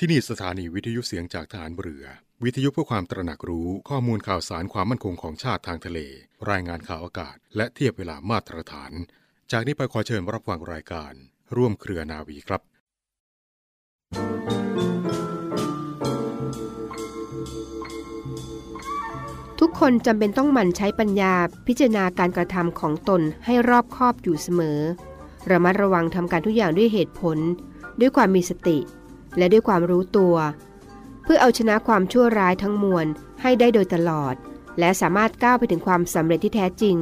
ที่นี่สถานีวิทยุเสียงจากฐานเรือ วิทยุเพื่อความตระหนักรู้ข้อมูลข่าวสารความมั่นคงของชาติทางทะเล รายงานข่าวอากาศ และเทียบเวลามาตรฐาน จากนี้ไปขอเชิญรับฟังรายการ ร่วมเครือนาวีครับ ทุกคนจำเป็นต้องหมั่นใช้ปัญญาพิจารณาการกระทำของตนให้รอบคอบอยู่เสมอ ระมัดระวังทำการทุกอย่างด้วยเหตุผล ด้วยความมีสติ และด้วยความรู้ตัว เพื่อเอาชนะความชั่วร้ายทั้งมวลให้ได้โดยตลอด และสามารถก้าวไปถึงความสำเร็จที่แท้จริง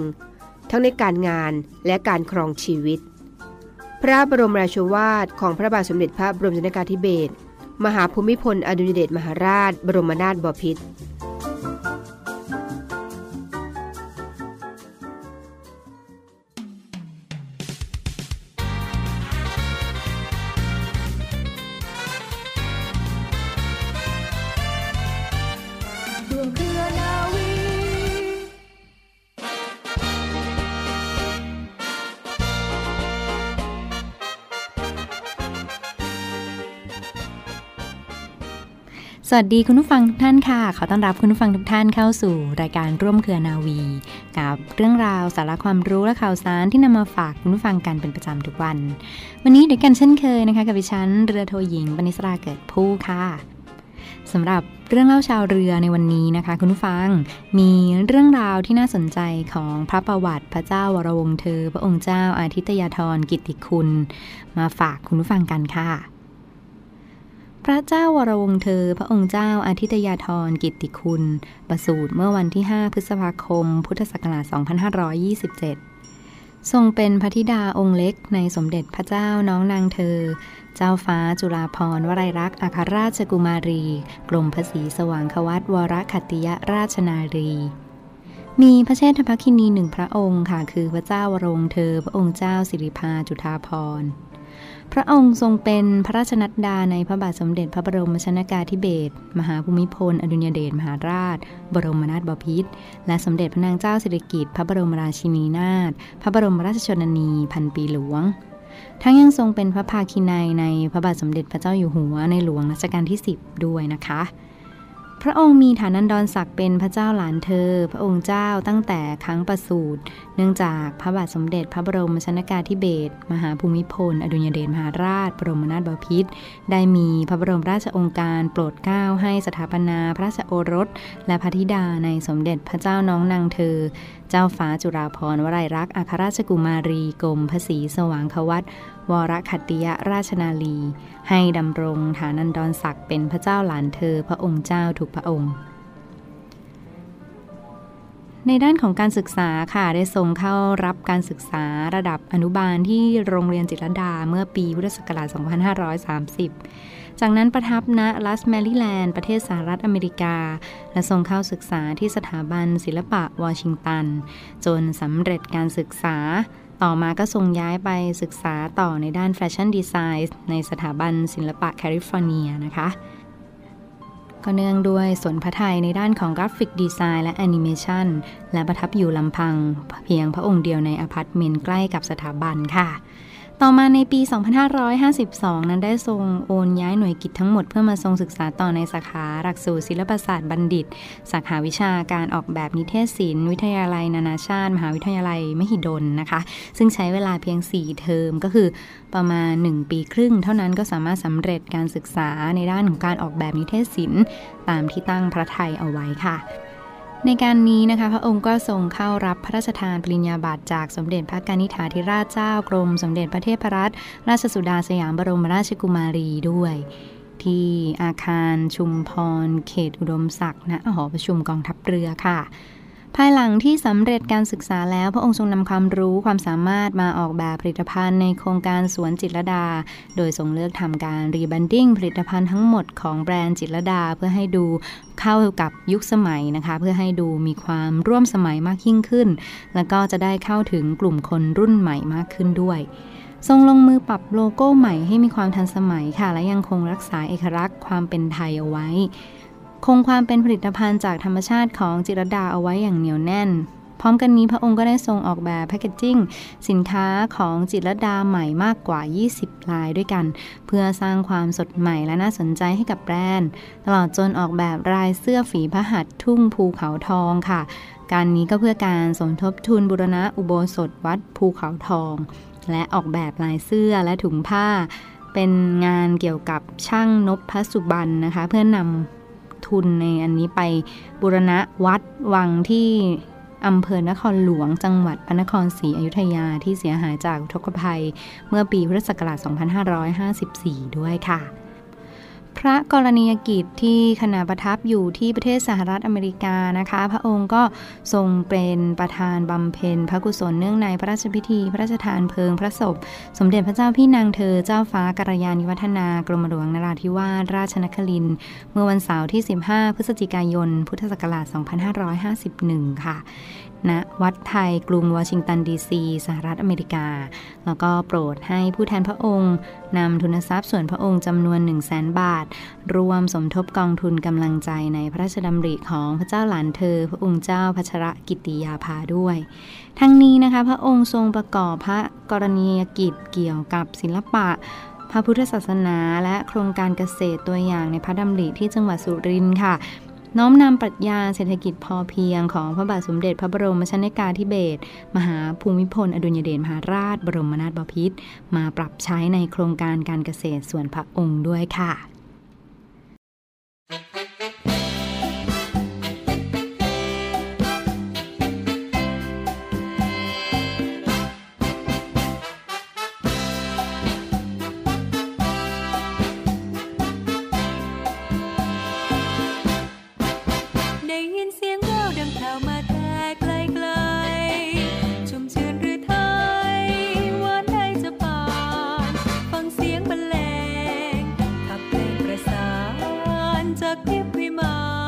ทั้งในการงานและการครองชีวิต พระบรมราชวาทของพระบาทสมเด็จพระบรมชนกาธิเบศรมหาภูมิพลอดุลยเดชมหาราช บรมนาถบพิตร วัสดีคุณผู้ฟังทุกท่านค่ะ ขอต้อนรับคุณผู้ฟังทุกท่านเข้าสู่รายการร่วมเครือนาวี กับเรื่องราวสาระความรู้และข่าวสารที่นำมาฝากคุณผู้ฟังกันเป็นประจำทุกวัน วันนี้เดี๋ยวกันเช่นเคยนะคะ กับดิฉันเรือโทหญิงบรรณิสราเกิดผู้ค่ะสำหรับเรื่องเล่าชาวเรือในวันนี้นะคะ คุณผู้ฟังมีเรื่องราวที่น่าสนใจของพระประวัติพระเจ้าวรวงเธอ พระองค์เจ้าอาทิตยาธรกิติคุณ มาฝากคุณผู้ฟังกันค่ะ พระเจ้าวรวงเธอ พระองค์เจ้าอาทิตยาธรกิตติคุณ ประสูติเมื่อวันที่ 5 พฤษภาคม พุทธศักราช 2527 ทรงเป็นพระธิดาองค์เล็กในสมเด็จพระเจ้าน้องนางเธอ เจ้าฟ้าจุฬาภรวลัยรักษ์อัครราชกุมารี กรมพระศรีสว่างควัตวรขัติยราชนารีมีพระเชษฐภคินีหนึ่งพระองค์ค่ะ คือพระเจ้าวรวงเธอ พระองค์เจ้าสิริภาจุฑาภรณ์ พระองค์ทรงเป็นพระราชนัดดาในพระบาทสมเด็จพระบรมชนากาธิเบศรมหาภูมิพล อดุญเดชมหาราช บรมนาถบพิตรและสมเด็จพระนางเจ้าสิริกิติ์พระบรมราชินีนาถพระบรมราชชนนีพันปีหลวง ทั้งยังทรงเป็นพระภาคีนัยในพระบาทสมเด็จพระเจ้าอยู่หัวในหลวงรัชกาลที่ 10 ด้วยนะคะ พระองค์มีฐานันดรศักดิ์เป็นพระเจ้าหลานเธอ พระองค์เจ้าตั้งแต่ครั้งประสูติเนื่องจากพระบาทสมเด็จพระบรมชนากาธิเบศรมหาภูมิพล อดุลยเดชมหาราช บรมนาถบพิตรได้มีพระบรมราชองค์การโปรดเกล้าให้สถาปนาพระราชโอรส และพระธิดาในสมเด็จพระเจ้าน้องนางเธอ เจ้าฟ้าจุฬาภรณ์วลัยรักษ์อัครราชกุมารีกรมพระศรีสว่างควัต วรขัตติยราชนาลี ให้ดำรงฐานันดรศักดิ์เป็นพระเจ้าหลานเธอพระองค์เจ้าทุกพระองค์ ในด้านของการศึกษาค่ะได้ทรงเข้ารับการศึกษาระดับอนุบาลที่โรงเรียนจิตรลดาเมื่อปีพุทธศักราช 2530จากนั้นประทับณรัฐแมริแลนด์ ประเทศสหรัฐอเมริกา และทรงเข้าศึกษาที่สถาบันศิลปะวอชิงตัน จนสำเร็จการศึกษา ต่อมาก็ทรงย้ายไปศึกษาต่อในด้าน fashion design ในสถาบันศิลปะแคลิฟอร์เนียนะคะก็เนื่องด้วยสนพระไทยในด้านของ graphic design และแอนิเมชันและประทับอยู่ลำพังเพียงพระองค์เดียวในอพาร์ตเมนต์ใกล้กับสถาบันค่ะ ต่อมาในปี 2552 นั้นได้ทรงโอนย้ายหน่วยกิตทั้งหมดเพื่อมาทรงศึกษาต่อในสาขาหลักสูตรศิลปศาสตรบัณฑิต สาขาวิชาการออกแบบนิเทศศิลป์วิทยาลัย นานาชาติ มหาวิทยาลัยมหิดลนะคะ ซึ่งใช้เวลาเพียง 4 เทอมก็คือประมาณ 1 ปีครึ่ง เท่านั้นก็สามารถสำเร็จการศึกษาในด้านของการออกแบบนิเทศศิลป์ตามที่ตั้งพระไทยเอาไว้ค่ะ ในการนี้นะคะพระองค์ก็ทรงเข้ารับพระราชทานปริญญาบัตรจากสมเด็จพระกนิษฐาธิราชเจ้ากรม สมเด็จพระเทพรัตนราชสุดาสยามบรมราชกุมารีด้วย ที่อาคารชุมพร เขตอุดมศักดิ์ณหอประชุมกองทัพเรือค่ะ ภายหลังที่สำเร็จการศึกษาแล้วพระองค์ทรงนำความรู้ความสามารถมาออกแบบผลิตภัณฑ์ในโครงการสวนจิตรดา โดยทรงเลือกทำการ rebranding ผลิตภัณฑ์ทั้งหมดของแบรนด์จิตรลดาเพื่อให้ดูเข้ากับยุคสมัยนะคะ เพื่อให้ดูมีความร่วมสมัยมากยิ่งขึ้น แล้วก็จะได้เข้าถึงกลุ่มคนรุ่นใหม่มากขึ้นด้วยทรงลงมือปรับโลโก้ใหม่ให้มีความทันสมัยค่ะ และยังคงรักษาเอกลักษณ์ความเป็นไทยเอาไว้ คงความเป็นผลิตภัณฑ์จากธรรมชาติของจิตรลดาเอาไว้อย่างเหนียวแน่น พร้อมกันนี้พระองค์ก็ได้ทรงออกแบบ packagingสินค้าของจิรดาใหม่มากกว่า 20 ลายด้วยกัน เพื่อสร้างความสดใหม่และน่าสนใจให้กับแบรนด์ ตลอดจนออกแบบลายเสื้อฝีพระหัตถ์ทุ่งภูเขาทองค่ะ การนี้ก็เพื่อการสมทบทุนบุรณะอุโบสถวัดภูเขาทอง และออกแบบลายเสื้อและถุงผ้าเป็นงานเกี่ยวกับช่างนพพสุบันนะคะ เพื่อนำ ทุนในอันนี้ไปบูรณะวัดวังที่อำเภอนครหลวงจังหวัดพระนครศรีอยุธยาที่เสียหายจากอุทกภัย เมื่อปีพุทธศักราช 2554 ด้วยค่ะ พระกรณียกิจที่ขณะประทับอยู่ที่ประเทศสหรัฐอเมริกานะคะ พระองค์ก็ทรงเป็นประธานบำเพ็ญพระกุศลเนื่องในพระราชพิธี พระราชทานเพลิงพระศพ สมเด็จพระเจ้าพี่นางเธอเจ้าฟ้ากรยานิวัฒนากรมหลวงนราธิวาสราชนครินเมื่อวันเสาร์ที่ 15 พฤศจิกายน พุทธศักราช 2551 ค่ะ ณวัดไทยกรุงวอชิงตันดีซีสหรัฐอเมริกา แล้วก็โปรดให้ผู้แทนพระองค์นำทุนทรัพย์ส่วนพระองค์จำนวน 1 0 0 0 0แบาท รวมสมทบกองทุนกำลังใจในพระราชดำริของพระเจ้าหลานเธอ พระองค์เจ้าพัชรกิติยาภาด้วย ทั้งนี้นะคะพระองค์ทรงประกอบพระกรณียกิจเกี่ยวกับศิลปะพระพุทธศาสนาและโครงการเกษตรตัวอย่างในพระดำริที่จังหวัดสุรินทร์ค่ะ น้อมนำปรัชญาเศรษฐกิจพอเพียงของพระบาทสมเด็จพระบรมชนกาธิเบศรมหาภูมิพล อดุลยเดชมหาราช บรมนาถบพิตรมาปรับใช้ในโครงการการเกษตรส่วนพระองค์ด้วยค่ะ จา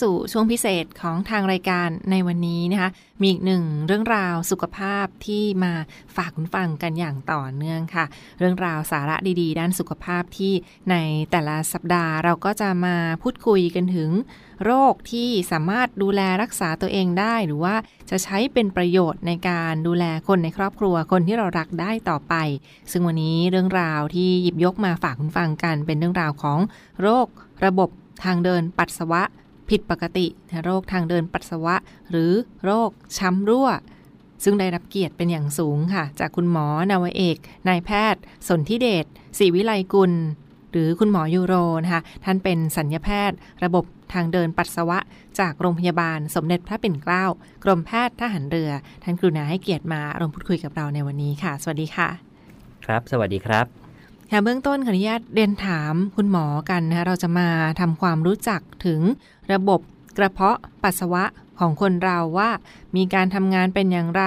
สู่ช่วงพิเศษของทางรายการในวันนี้นะคะ มีอีกหนึ่งเรื่องราวสุขภาพที่มาฝากคุณฟังกันอย่างต่อเนื่องค่ะ เรื่องราวสาระดีๆ ด้านสุขภาพที่ในแต่ละสัปดาห์เราก็จะมาพูดคุยกันถึง โรคที่สามารถดูแลรักษาตัวเองได้ หรือว่าจะใช้เป็นประโยชน์ในการดูแลคนในครอบครัวคนที่เรารักได้ต่อไป ซึ่งวันนี้เรื่องราวที่หยิบยกมาฝากคุณฟังกัน เป็นเรื่องราวของโรคระบบทางเดินปัสสาวะ ผิดปกติโรคทางเดินปัสสาวะ หรือโรคช้ำรั่ว ซึ่งได้รับเกียรติเป็นอย่างสูงค่ะ จากคุณหมอนาวเอก นายแพทย์ สนธิเดชศรีวิไลกุล หรือคุณหมอยูโรนะคะ ท่านเป็นสัญญาแพทย์ ระบบทางเดินปัสสาวะ จากโรงพยาบาลสมเด็จพระปิ่นเกล้า กรมแพทย์ทหารเรือ ท่านกรุณาให้เกียรติมาร่วมพูดคุยกับเราในวันนี้ค่ะ สวัสดีค่ะ ครับ สวัสดีครับ ค่ะเบื้องต้นขออนุญาตเรียนถามคุณหมอกันนะคะเราจะมาทำความรู้จักถึงระบบกระเพาะปัสสาวะของคนเราว่า มีการทำงานเป็นอย่างไร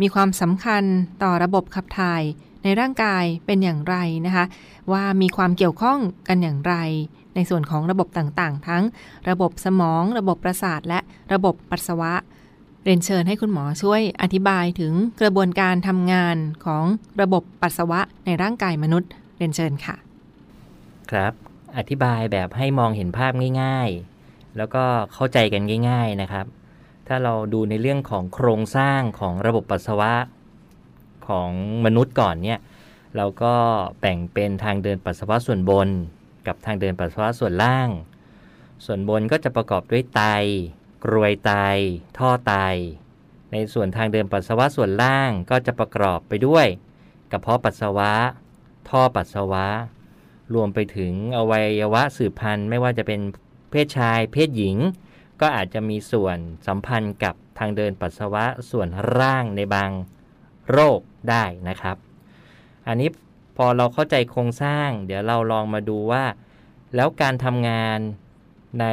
มีความสำคัญต่อระบบขับถ่าย ในร่างกายเป็นอย่างไรนะคะ ว่ามีความเกี่ยวข้องกันอย่างไร ในส่วนของระบบต่างๆ ทั้งระบบสมอง ระบบประสาท และระบบปัสสาวะ เรียนเชิญให้คุณหมอช่วยอธิบายถึงกระบวนการทำงานของระบบปัสสาวะในร่างกายมนุษย์ เรียนเชิญค่ะ ครับ อธิบายแบบให้มองเห็นภาพง่าย ๆ แล้วก็เข้าใจกันง่าย ๆนะครับ ถ้าเราดูในเรื่องของโครงสร้างของระบบปัสสาวะของมนุษย์ก่อนเนี่ยเราก็แบ่งเป็นทางเดินปัสสาวะส่วนบน กับทางเดินปัสสาวะส่วนล่าง ส่วนบนก็จะประกอบด้วยไต กรวยไต ท่อไต ในส่วนทางเดินปัสสาวะส่วนล่างก็จะประกอบไปด้วยกระเพาะปัสสาวะ ท่อปัสสาวะ รวมไปถึงอวัยวะสืบพันธุ์ ไม่ว่าจะเป็นเพศชาย เพศหญิง ก็อาจจะมีส่วนสัมพันธ์กับทางเดินปัสสาวะส่วนร่างในบางโรคได้นะครับ อันนี้พอเราเข้าใจโครงสร้าง เดี๋ยวเราลองมาดูว่า แล้วการทำงานใน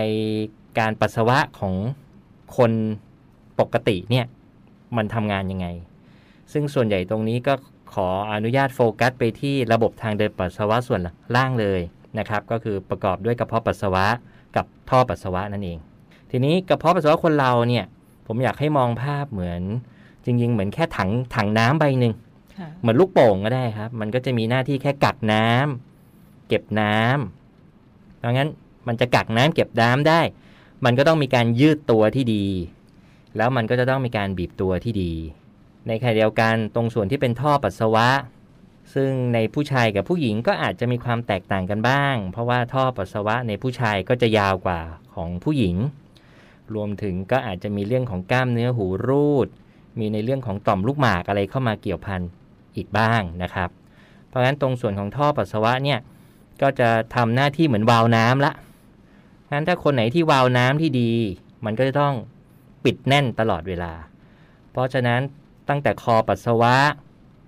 การปัสสาวะของคนปกติเนี่ยมันทำงานยังไง ซึ่งส่วนใหญ่ตรงนี้ก็ ขออนุญาตโฟกัสไปที่ระบบทางเดินปัสสาวะส่วนล่างเลยนะครับ ก็คือประกอบด้วยกระเพาะปัสสาวะกับท่อปัสสาวะนั่นเอง ทีนี้กระเพาะปัสสาวะคนเราเนี่ยผมอยากให้มองภาพเหมือน จริง ๆ เหมือนแค่ถังถังน้ำใบหนึ่งเหมือนลูกโป่งก็ได้ครับ มันก็จะมีหน้าที่แค่กักน้ำเก็บน้ำเพราะงั้นมันจะกักน้ำเก็บน้ำได้ มันก็ต้องมีการยืดตัวที่ดี แล้วมันก็จะต้องมีการบีบตัวที่ดี ในขณะเดียวกันตรงส่วนที่เป็นท่อปัสสาวะ ซึ่งในผู้ชายกับผู้หญิงก็อาจจะมีความแตกต่างกันบ้าง เพราะว่าท่อปัสสาวะในผู้ชายก็จะยาวกว่าของผู้หญิง รวมถึงก็อาจจะมีเรื่องของกล้ามเนื้อหูรูด มีในเรื่องของต่อมลูกหมากอะไรเข้ามาเกี่ยวพันอีกบ้างนะครับ เพราะฉะนั้นตรงส่วนของท่อปัสสาวะเนี่ยก็จะทำหน้าที่เหมือนวาล์วน้ำละงั้นถ้าคนไหนที่วาล์วน้ำที่ดี มันก็จะต้องปิดแน่นตลอดเวลา เพราะฉะนั้น ตั้งแต่คอปัสสาวะ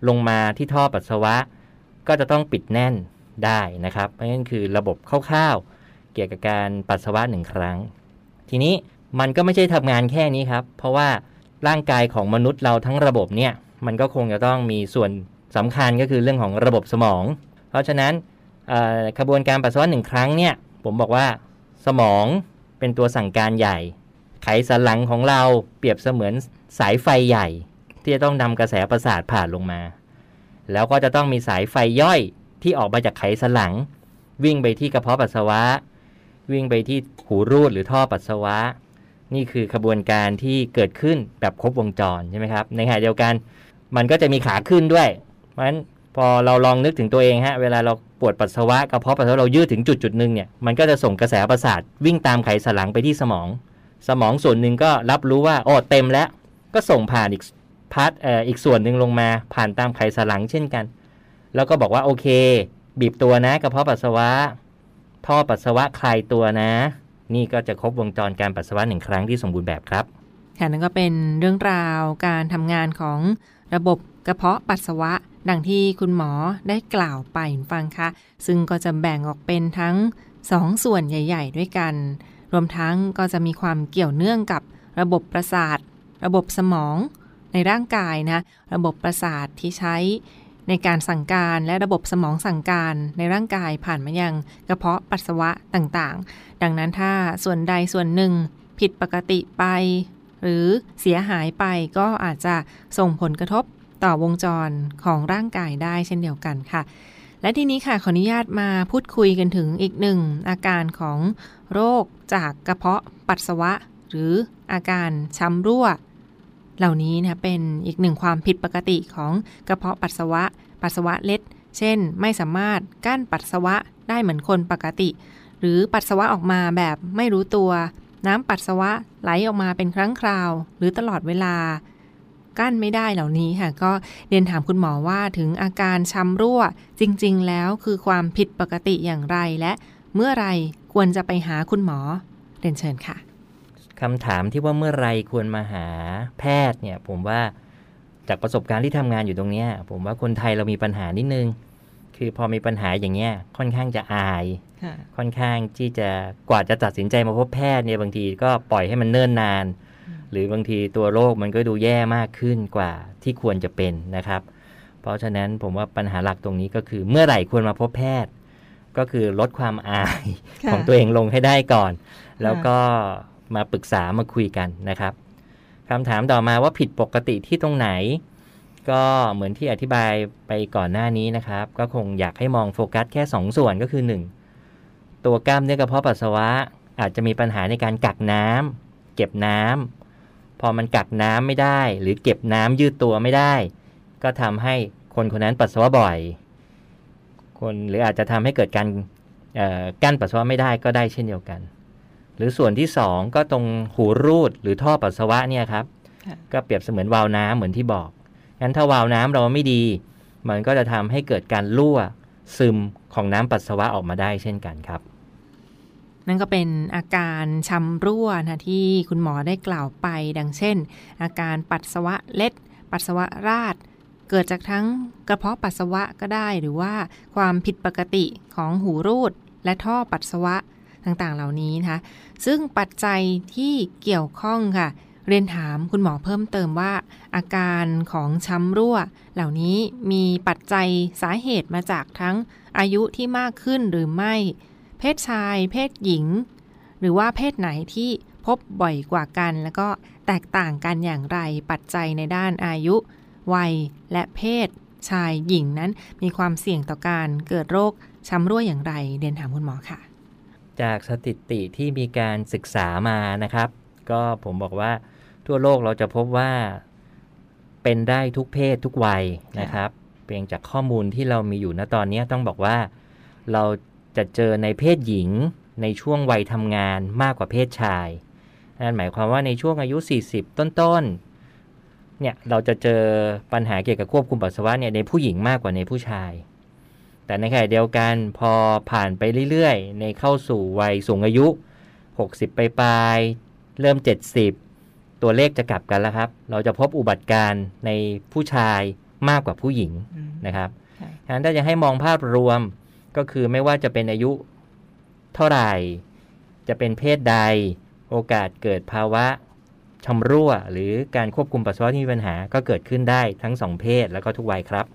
ลงมาที่ท่อปัสสาวะ ก็จะต้องปิดแน่นได้นะครับเพราะฉะนั้นคือระบบคร่าวๆเกี่ยวกับการปัสสาวะหนึ่งครั้ง ทีนี้มันก็ไม่ใช่ทำงานแค่นี้ครับ เพราะว่าร่างกายของมนุษย์เราทั้งระบบเนี่ยมันก็คงจะต้องมีส่วนสำคัญก็คือเรื่องของระบบสมอง เพราะฉะนั้นขบวนการปัสสาวะหนึ่งครั้งเนี่ยผมบอกว่าสมองเป็นตัวสั่งการใหญ่ ไขสันหลังของเราเปรียบเสมือนสายไฟใหญ่ ที่จะต้องนำกระแสประสาทผ่านลงมา แล้วก็จะต้องมีสายไฟย่อยที่ออกมาจากไขสันหลัง วิ่งไปที่กระเพาะปัสสาวะ วิ่งไปที่หูรูดหรือท่อปัสสาวะ นี่คือกระบวนการที่เกิดขึ้นแบบครบวงจรใช่ไหมครับ ในขณะเดียวกัน มันก็จะมีขาขึ้นด้วย เพราะฉะนั้นพอเราลองนึกถึงตัวเองฮะเวลาเราปวดปัสสาวะกระเพาะปัสสาวะเรายืดถึงจุดจุดหนึ่งเนี่ยมันก็จะส่งกระแสประสาทวิ่งตามไขสันหลังไปที่สมอง สมองส่วนหนึ่งก็รับรู้ว่าโอ้เต็มแล้วก็ส่งผ่านอีก part เอ่ออีกส่วนหนึ่งลงมาผ่านตามไขสันหลังเช่นกัน แล้วก็บอกว่าโอเค บีบตัวนะกระเพาะปัสสาวะ ท่อปัสสาวะคลายตัวนะ นี่ก็จะครบวงจรการปัสสาวะหนึ่งครั้งที่สมบูรณ์แบบครับค่ะนั่นก็เป็นเรื่องราวการทำงานของระบบกระเพาะปัสสาวะ ดังที่คุณหมอได้กล่าวไปฟังคะซึ่งก็จะแบ่งออกเป็นทั้งสองส่วนใหญ่ ๆ ด้วยกัน รวมทั้งก็จะมีความเกี่ยวเนื่องกับระบบประสาท ระบบสมอง ในร่างกายนะระบบประสาทที่ใช้ในการสั่งการและระบบสมองสั่งการในร่างกายผ่านมายังกระเพาะปัสสาวะต่างๆ ดังนั้นถ้าส่วนใดส่วนหนึ่งผิดปกติไป หรือเสียหายไปก็อาจจะส่งผลกระทบต่อวงจรของร่างกายได้เช่นเดียวกันค่ะ และทีนี้ค่ะขออนุญาตมาพูดคุยกันถึงอีกหนึ่งอาการของโรคจากกระเพาะปัสสาวะ หรืออาการช้ำรั่ว เหล่านี้นะเป็นอีกหนึ่งความผิดปกติของกระเพาะปัสสาวะ ปัสสาวะเล็ด เช่น ไม่สามารถกั้นปัสสาวะได้เหมือนคนปกติ หรือปัสสาวะออกมาแบบไม่รู้ตัว น้ำปัสสาวะไหลออกมาเป็นครั้งคราว หรือตลอดเวลา กั้นไม่ได้เหล่านี้ค่ะ ก็เรียนถามคุณหมอว่าถึงอาการช้ำรั่ว จริง ๆ แล้วคือความผิดปกติอย่างไรและเมื่อไรควรจะไปหาคุณหมอเรียนเชิญค่ะ คำถามที่ว่าเมื่อไรควรมาหาแพทย์เนี่ยผมว่าจากประสบการณ์ที่ทำงานอยู่ตรงเนี้ยผมว่าคนไทยเรามีปัญหานิดนึง คือพอมีปัญหาอย่างเงี้ยค่อนข้างจะอาย ค่อนข้างที่จะกว่าจะตัดสินใจมาพบแพทย์เนี่ยบางทีก็ปล่อยให้มันเนิ่นนาน หรือบางทีตัวโรคมันก็ดูแย่มากขึ้นกว่าที่ควรจะเป็นนะครับ เพราะฉะนั้นผมว่าปัญหาหลักตรงนี้ก็คือเมื่อไหร่ควรมาพบแพทย์ ก็คือลดความอายค่ะของตัวเองลงให้ได้ก่อน แล้วก็ มาปรึกษามาคุยกันนะครับคำถามต่อมาว่าผิดปกติที่ตรงไหน ก็เหมือนที่อธิบายไปก่อนหน้านี้นะครับ ก็คงอยากให้มองโฟกัสแค่ 2ส่วนก็คือ 1 ตัวกล้ามเนื้อกระเพาะปัสสาวะ อาจจะมีปัญหาในการกักน้ำเก็บน้ำพอมันกักน้ำไม่ได้ หรือเก็บน้ำยืดตัวไม่ได้ ก็ทำให้คนคนนั้นปัสสาวะบ่อย คนหรืออาจจะทำให้เกิดการกั้นปัสสาวะไม่ได้ก็ได้เช่นเดียวกัน หรือส่วนที่ 2 ก็ตรงหูรูดหรือท่อปัสสาวะเนี่ยครับค่ะก็เปรียบเสมือนวาล์วน้ำเหมือนที่บอกงั้นถ้าวาล์วน้ำเราไม่ดี มันก็จะทำให้เกิดการรั่วซึมของน้ำปัสสาวะออกมาได้เช่นกันครับ นั่นก็เป็นอาการช้ำรั่วนะที่คุณหมอได้กล่าวไป ดังเช่น อาการปัสสาวะเล็ด ปัสสาวะราดเกิดจากทั้งกระเพาะปัสสาวะก็ได้ หรือว่าความผิดปกติของหูรูดและท่อปัสสาวะ ต่างๆ เหล่านี้นะคะซึ่งปัจจัยที่เกี่ยวข้องค่ะ เรียนถามคุณหมอเพิ่มเติมว่า อาการของช้ำรั่ว เหล่านี้มีปัจจัยสาเหตุมาจากทั้งอายุที่มากขึ้นหรือไม่ เพศชาย เพศหญิง หรือว่าเพศไหนที่พบบ่อยกว่ากัน แล้วก็แตกต่างกันอย่างไรปัจจัยในด้านอายุ วัยและเพศชายหญิงนั้นมีความเสี่ยงต่อการเกิดโรคช้ำรั่วอย่างไรเรียนถามคุณหมอค่ะ จากสถิติที่มีการศึกษามานะครับ ก็ผมบอกว่าทั่วโลกเราจะพบว่าเป็นได้ทุกเพศทุกวัยนะครับ เพียงจากข้อมูลที่เรามีอยู่ณตอนนี้ต้องบอกว่าเราจะเจอในเพศหญิงในช่วงวัยทำงานมากกว่าเพศชายนั่นหมายความว่าในช่วงอายุ 40 ต้นๆเนี่ยเราจะเจอปัญหาเกี่ยวกับควบคุมปัสสาวะเนี่ยในผู้หญิงมากกว่าในผู้ชาย แต่ในขณะเดียวกันพอผ่านไปเรื่อยๆ ในเข้าสู่วัยสูงอายุ 60 ไปปลายๆเริ่ม 70 ตัวเลขจะกลับกันแล้วครับ เราจะพบอุบัติการณ์ในผู้ชายมากกว่าผู้หญิงนะครับค่ะฉะนั้นถ้าจะให้มองภาพรวมก็คือไม่ว่าจะเป็นอายุเท่าไหร่ จะเป็นเพศใด โอกาสเกิดภาวะชำรั่ว หรือการควบคุมปัสสาวะที่มีปัญหาก็เกิดขึ้นได้ทั้งสองเพศแล้วก็ทุกวัยครับ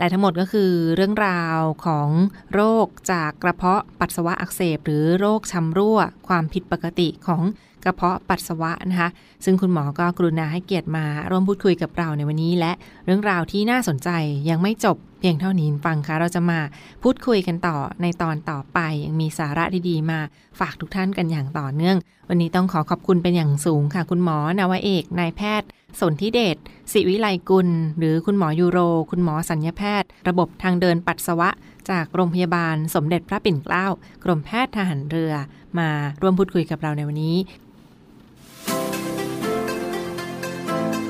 และทั้งหมดก็คือเรื่องราวของโรคจากกระเพาะปัสสาวะอักเสบ หรือโรคช้ำรั่ว ความผิดปกติของกระเพาะปัสสาวะนะคะ ซึ่งคุณหมอก็กรุณาให้เกียรติมาร่วมพูดคุยกับเราในวันนี้ และเรื่องราวที่น่าสนใจยังไม่จบเพียงเท่านี้ฟังคะเราจะมาพูดคุยกันต่อในตอนต่อไป ยังมีสาระดีๆ มาฝากทุกท่านกันอย่างต่อเนื่อง วันนี้ต้องขอขอบคุณเป็นอย่างสูงค่ะ คุณหมอนาวเอกนายแพทย์ สนธิเดชศิวิไลกุล หรือคุณหมอยูโร คุณหมอสัญญาแพทย์ ระบบทางเดินปัสสาวะ จากโรงพยาบาลสมเด็จพระปิ่นเกล้า กรมแพทย์ทหารเรือ มาร่วมพูดคุยกับเราในวันนี้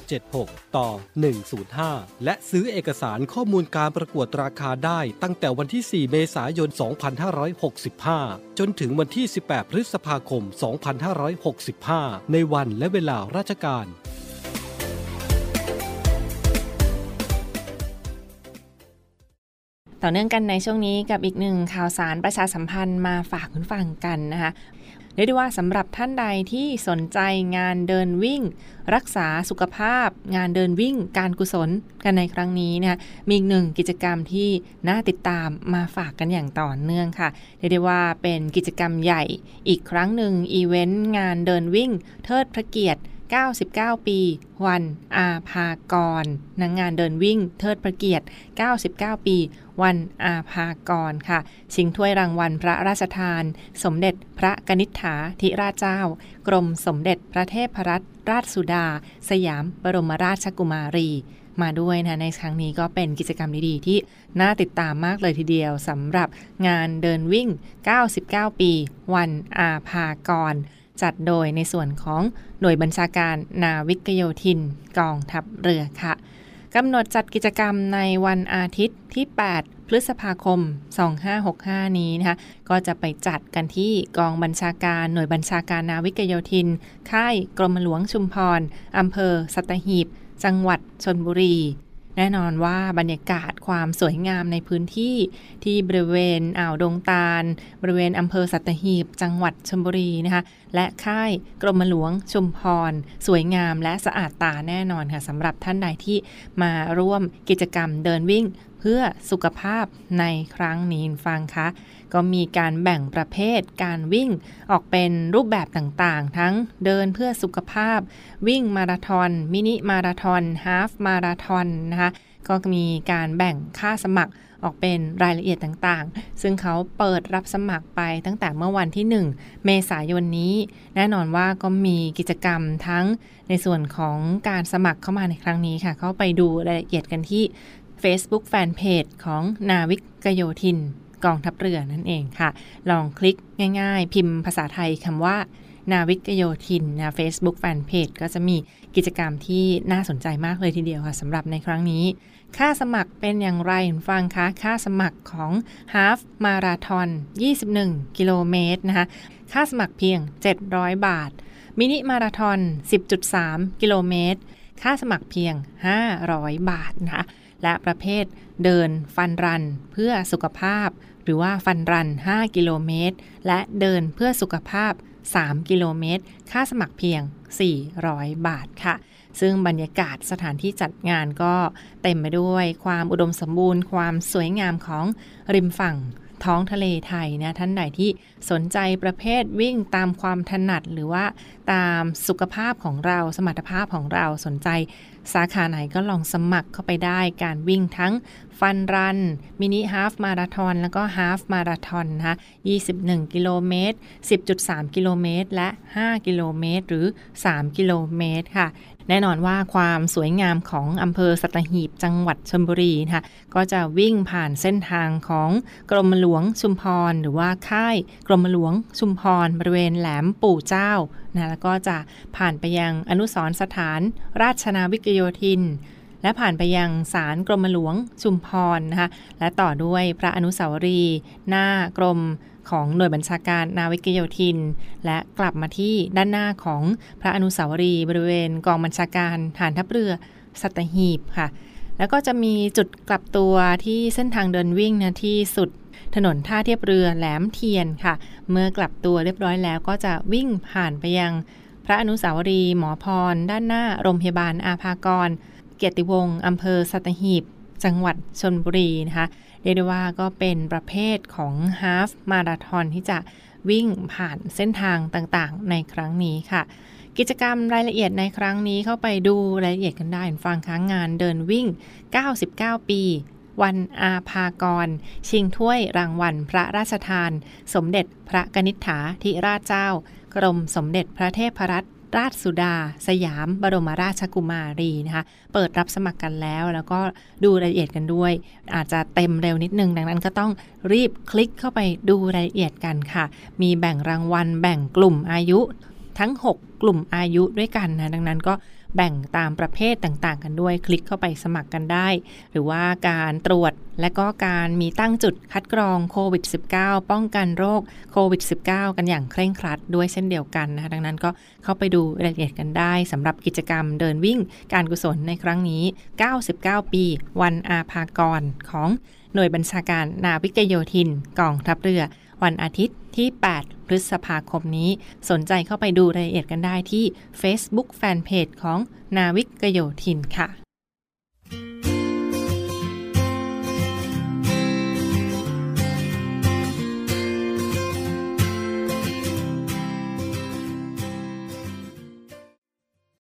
8576 ต่อ 105 และซื้อเอกสารข้อมูลการประกวดราคาได้ตั้งแต่วันที่ 4 เมษายน 2565 จนถึงวันที่ 18 พฤษภาคม 2565 ในวันและเวลาราชการต่อเนื่องกันในช่วงนี้กับอีกหนึ่งข่าวสารประชาสัมพันธ์มาฝากคุณฟังกันนะคะ เรียกได้ว่าสำหรับท่านใดที่สนใจงานเดินวิ่ง รักษาสุขภาพ งานเดินวิ่ง การกุศลกันในครั้งนี้นะคะมีอีกหนึ่งกิจกรรมที่น่าติดตามมาฝากกันอย่างต่อเนื่องค่ะเรียกได้ว่าเป็นกิจกรรมใหญ่อีกครั้งหนึ่งอีเวนต์งานเดินวิ่ง เทิดพระเกียรติ 99 ปี วันอาภากรนางงานเดินวิ่ง เทิดพระเกียรติ 99 ปี วันอาภากรค่ะ ชิงถ้วยรางวัลพระราชทาน สมเด็จพระกนิษฐาธิราชเจ้า กรมสมเด็จพระเทพรัตนราชสุดา สยามบรมราชกุมารีมาด้วยนะในครั้งนี้ก็เป็นกิจกรรมดีๆ ที่น่าติดตามมากเลยทีเดียวสำหรับงานเดินวิ่ง 99 ปี วันอาภากร จัดโดยในส่วนของหน่วยบัญชาการนาวิกโยธินกองทัพเรือค่ะกำหนดจัดกิจกรรมในวันอาทิตย์ที่ 8 พฤษภาคม 2565 นี้นะคะ ก็จะไปจัดกันที่กองบัญชาการหน่วยบัญชาการนาวิกโยธิน ค่ายกรมหลวงชุมพร อำเภอสัตหีบ จังหวัดชนบุรี แน่นอนว่าบรรยากาศความสวยงามในพื้นที่ที่บริเวณอ่าวดงตาล บริเวณอำเภอสัตหีบ จังหวัดชลบุรีนะคะและค่ายกรมหลวงชุมพร สวยงามและสะอาดตาแน่นอนค่ะสำหรับท่านใดที่มาร่วมกิจกรรมเดินวิ่ง เพื่อสุขภาพในครั้งนี้ฟังคะก็มีการแบ่งประเภทการวิ่งออกเป็นรูปแบบต่างๆ ทั้งเดินเพื่อสุขภาพ วิ่งมาราธอน มินิมาราธอนฮาฟมาราธอนนะคะก็มีการแบ่งค่าสมัครออกเป็นรายละเอียดต่างๆ ซึ่งเขาเปิดรับสมัครไปตั้งแต่เมื่อวันที่ 1 เมษายนนี้ แน่นอนว่าก็มีกิจกรรมทั้งในส่วนของการสมัครเข้ามาในครั้งนี้ค่ะ เข้าไปดูรายละเอียดกันที่ Facebook Fanpage ของนาวิกโยธิน กองทัพเรือนั่นเองค่ะ ลองคลิกง่ายๆ พิมพ์ภาษาไทยคำว่านาวิกโยธินนะ Facebook Fanpage ก็จะมีกิจกรรมที่น่าสนใจมากเลยทีเดียวค่ะสำหรับในครั้งนี้ ค่าสมัครเป็นอย่างไรฟังคะค่าสมัครของ Half Marathon 21 กิโลเมตรนะคะ ค่าสมัครเพียง 700 บาท มินิมาราทอน10.3 กิโลเมตร ค่าสมัครเพียง 500 บาทนะคะ และประเภทเดินฟันรันเพื่อสุขภาพ หรือว่าฟันรัน 5 กิโลเมตร และเดินเพื่อสุขภาพ 3 กิโลเมตร ค่าสมัครเพียง 400 บาทค่ะ ซึ่งบรรยากาศสถานที่จัดงานก็เต็มไปด้วยความอุดมสมบูรณ์ ความสวยงามของริมฝั่งท้องทะเลไทยนะท่านใดที่สนใจประเภทวิ่งตามความถนัดหรือว่าตามสุขภาพของเราสมรรถภาพของเราสนใจ สาขาไหนก็ลองสมัครเข้าไปได้การวิ่งทั้ง ฟันรัน มินิฮาฟมาราทอนแล้วก็ฮาฟมาราทอนนะคะ21 กิโลเมตร 10.3 กิโลเมตร และ 5 กิโลเมตร หรือ 3 กิโลเมตรค่ะ แน่นอนว่าความสวยงามของอำเภอสัตหีบจังหวัดชลบุรีนะคะก็จะวิ่งผ่านเส้นทางของกรมหลวงชุมพร หรือว่าค่ายกรมหลวงชุมพร บริเวณแหลมปู่เจ้านะแล้วก็จะผ่านไปยังอนุสรสถานราชนาวิกโยธิน และผ่านไปยังศาลกรมหลวงชุมพรนะคะและต่อด้วยพระอนุสาวรีย์หน้ากรมของหน่วยบัญชาการนาวิกโยธิน และกลับมาที่ด้านหน้าของพระอนุสาวรีย์บริเวณกองบัญชาการฐานทัพเรือสัตหีบค่ะ แล้วก็จะมีจุดกลับตัวที่เส้นทางเดินวิ่งนะที่สุดถนนท่าเทียบเรือแหลมเทียนค่ะ เมื่อกลับตัวเรียบร้อยแล้วก็จะวิ่งผ่านไปยัง พระอนุสาวรีย์หมอพร ด้านหน้าโรงพยาบาลอาภากร เกียรติวงศ์อำเภอสัตหีบ จังหวัดชนบุรีนะคะเรียกได้ว่าก็เป็นประเภทของฮาฟมาราทอนที่จะวิ่งผ่านเส้นทางต่างๆ ในครั้งนี้ค่ะ กิจกรรมรายละเอียดในครั้งนี้เข้าไปดูรายละเอียดกันได้ฟังค้างงานเดินวิ่ง 99 ปี วันอาภากร ชิงถ้วยรางวัลพระราชทาน สมเด็จพระกนิษฐาธิราชเจ้า กรมสมเด็จพระเทพรัตน ราชสุดา สยาม บรมราชกุมารีนะคะเปิดรับสมัครกันแล้ว แล้วก็ดูรายละเอียดกันด้วย อาจจะเต็มเร็วนิดนึง ดังนั้นก็ต้องรีบคลิกเข้าไปดูรายละเอียดกันค่ะ มีแบ่งรางวัล แบ่งกลุ่มอายุ ทั้ง 6 กลุ่มอายุด้วยกันนะ ดังนั้นก็แบ่งตามประเภทต่างๆ กันด้วย คลิกเข้าไปสมัครกันได้ หรือว่าการตรวจและก็การมีตั้งจุดคัดกรองโควิด -19 ป้องกันโรคโควิด -19 กันอย่างเคร่งครัดด้วยเช่นเดียวกันนะคะดังนั้นก็เข้าไปดูรายละเอียดกันได้สำหรับกิจกรรมเดินวิ่งการกุศลในครั้งนี้ 99 ปี วันอาภากรของหน่วยบัญชาการนาวิกโยธินกองทัพเรือ วันอาทิตย์ที่ 8 พฤษภาคมนี้ สนใจเข้าไปดูรายละเอียดกันได้ที่ Facebook Fanpage ของนาวิกโยธินค่ะ